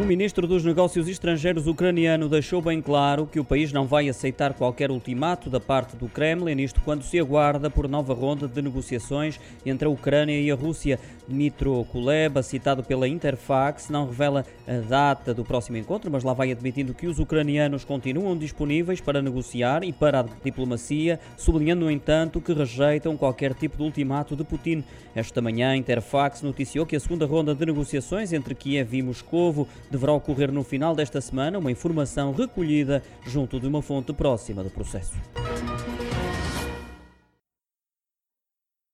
O ministro dos Negócios Estrangeiros ucraniano deixou bem claro que o país não vai aceitar qualquer ultimato da parte do Kremlin, isto quando se aguarda por nova ronda de negociações entre a Ucrânia e a Rússia. Dmitro Kuleba, citado pela Interfax, não revela a data do próximo encontro, mas lá vai admitindo que os ucranianos continuam disponíveis para negociar e para a diplomacia, sublinhando, no entanto, que rejeitam qualquer tipo de ultimato de Putin. Esta manhã, a Interfax noticiou que a segunda ronda de negociações entre Kiev e Moscovo deverá ocorrer no final desta semana, uma informação recolhida junto de uma fonte próxima do processo.